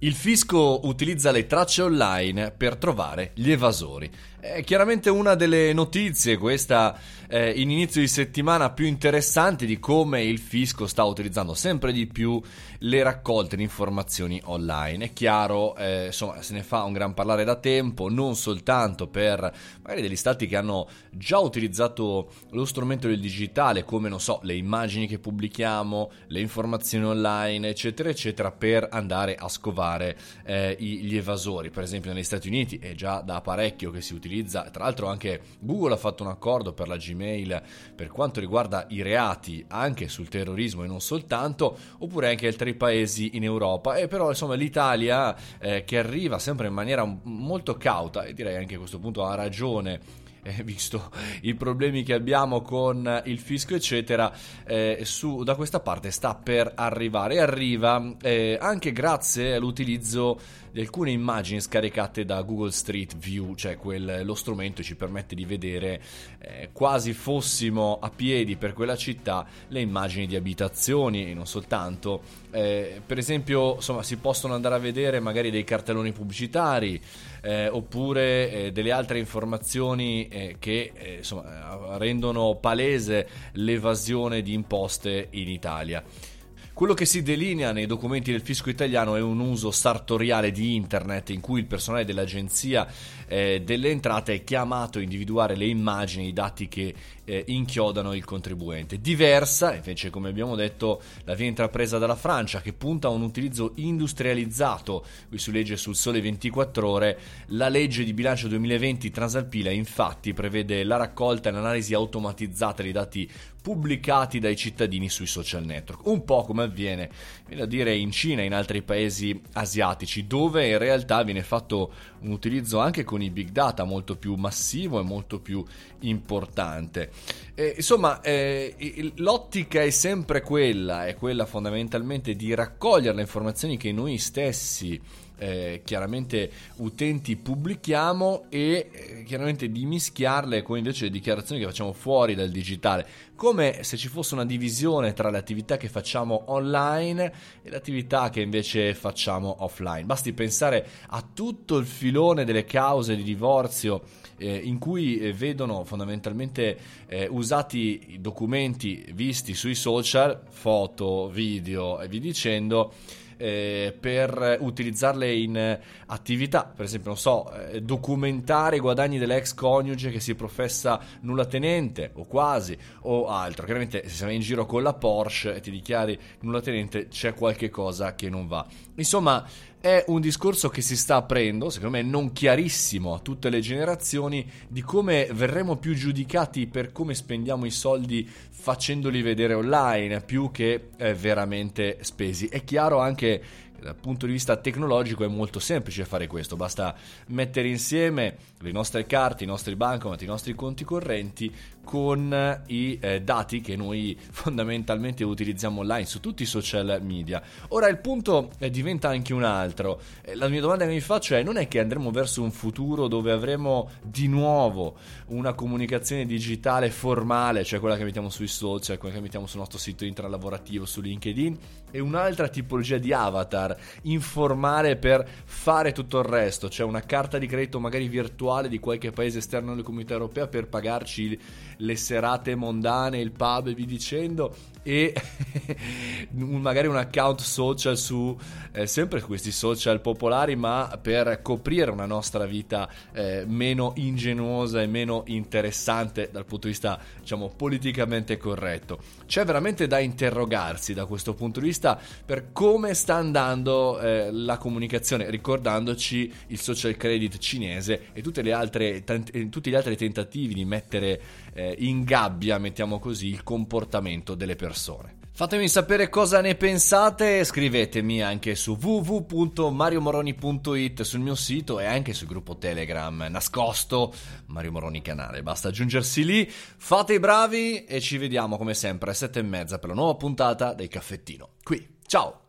Il fisco utilizza le tracce online per trovare gli evasori. È chiaramente una delle notizie, questa eh, in inizio di settimana più interessanti di come il fisco sta utilizzando sempre di più le raccolte di informazioni online. È chiaro, eh, insomma, se ne fa un gran parlare da tempo, non soltanto per magari degli stati che hanno già utilizzato lo strumento del digitale, come non so, le immagini che pubblichiamo, le informazioni online, eccetera, eccetera, per andare a scovare eh, gli evasori. Per esempio, negli Stati Uniti è già da parecchio che si utilizza utilizza, tra l'altro anche Google ha fatto un accordo per la Gmail per quanto riguarda i reati anche sul terrorismo e non soltanto, oppure anche altri paesi in Europa. E però insomma l'Italia eh, che arriva sempre in maniera molto cauta e direi anche a questo punto ha ragione eh, visto i problemi che abbiamo con il fisco, eccetera, eh, su, da questa parte sta per arrivare. E arriva eh, anche grazie all'utilizzo di alcune immagini scaricate da Google Street View, cioè quel, lo strumento ci permette di vedere eh, quasi fossimo a piedi per quella città le immagini di abitazioni e non soltanto. Eh, per esempio, insomma, si possono andare a vedere magari dei cartelloni pubblicitari eh, oppure eh, delle altre informazioni eh, che eh, insomma, rendono palese l'evasione di imposte in Italia. Quello che si delinea nei documenti del fisco italiano è un uso sartoriale di internet in cui il personale dell'agenzia eh, delle entrate è chiamato a individuare le immagini, i dati che eh, inchiodano il contribuente. Diversa, invece, come abbiamo detto, la via intrapresa dalla Francia che punta a un utilizzo industrializzato, qui si legge sul Sole 24 ore, la legge di bilancio 2020 Transalpina infatti prevede la raccolta e l'analisi automatizzata dei dati pubblicati dai cittadini sui social network, un po' come avviene, viene a dire, in Cina e in altri paesi asiatici, dove in realtà viene fatto un utilizzo anche con i big data molto più massivo e molto più importante. Eh, insomma, eh, l'ottica è sempre quella, è quella fondamentalmente di raccogliere le informazioni che noi stessi eh, chiaramente utenti pubblichiamo e eh, chiaramente di mischiarle con invece le dichiarazioni che facciamo fuori dal digitale, come se ci fosse una divisione tra le attività che facciamo online e le attività che invece facciamo offline. Basti pensare a tutto il filone delle cause di divorzio eh, in cui eh, vedono fondamentalmente eh, usati i documenti visti sui social, foto, video e vi dicendo eh, per utilizzarle in attività, per esempio, non so, eh, documentare i guadagni dell'ex coniuge che si professa nulla tenente o quasi o altro. Chiaramente se vai in giro con la Porsche e ti dichiari nulla tenente c'è qualche cosa che non va. Insomma, è un discorso che si sta aprendo, secondo me non chiarissimo a tutte le generazioni, di come verremo più giudicati per come spendiamo i soldi facendoli vedere online più che eh, veramente spesi. È chiaro anche dal punto di vista tecnologico è molto semplice fare questo, basta mettere insieme le nostre carte, i nostri bancomat, i nostri conti correnti con i eh, dati che noi fondamentalmente utilizziamo online su tutti i social media. Ora il punto eh, diventa anche un altro. Eh, la mia domanda che mi faccio è non è che andremo verso un futuro dove avremo di nuovo una comunicazione digitale formale, cioè quella che mettiamo sui social, quella che mettiamo sul nostro sito internet lavorativo, su LinkedIn e un'altra tipologia di avatar avatar informale per fare tutto il resto, cioè una carta di credito magari virtuale di qualche paese esterno alla comunità europea per pagarci le serate mondane, il pub e vi dicendo e magari un account social su eh, sempre questi social popolari ma per coprire una nostra vita eh, meno ingenuosa e meno interessante dal punto di vista diciamo politicamente corretto. C'è veramente da interrogarsi da questo punto di vista per come sta andando eh, la comunicazione ricordandoci il social credit cinese e altre, t- tutti gli altri tentativi di mettere eh, in gabbia mettiamo così il comportamento delle persone persone. Fatemi sapere cosa ne pensate, scrivetemi anche su www.mariomoroni.it sul mio sito e anche sul gruppo Telegram nascosto Mario Moroni canale. Basta aggiungersi lì, fate i bravi e ci vediamo come sempre alle sette e mezza per la nuova puntata del caffettino. Qui, ciao!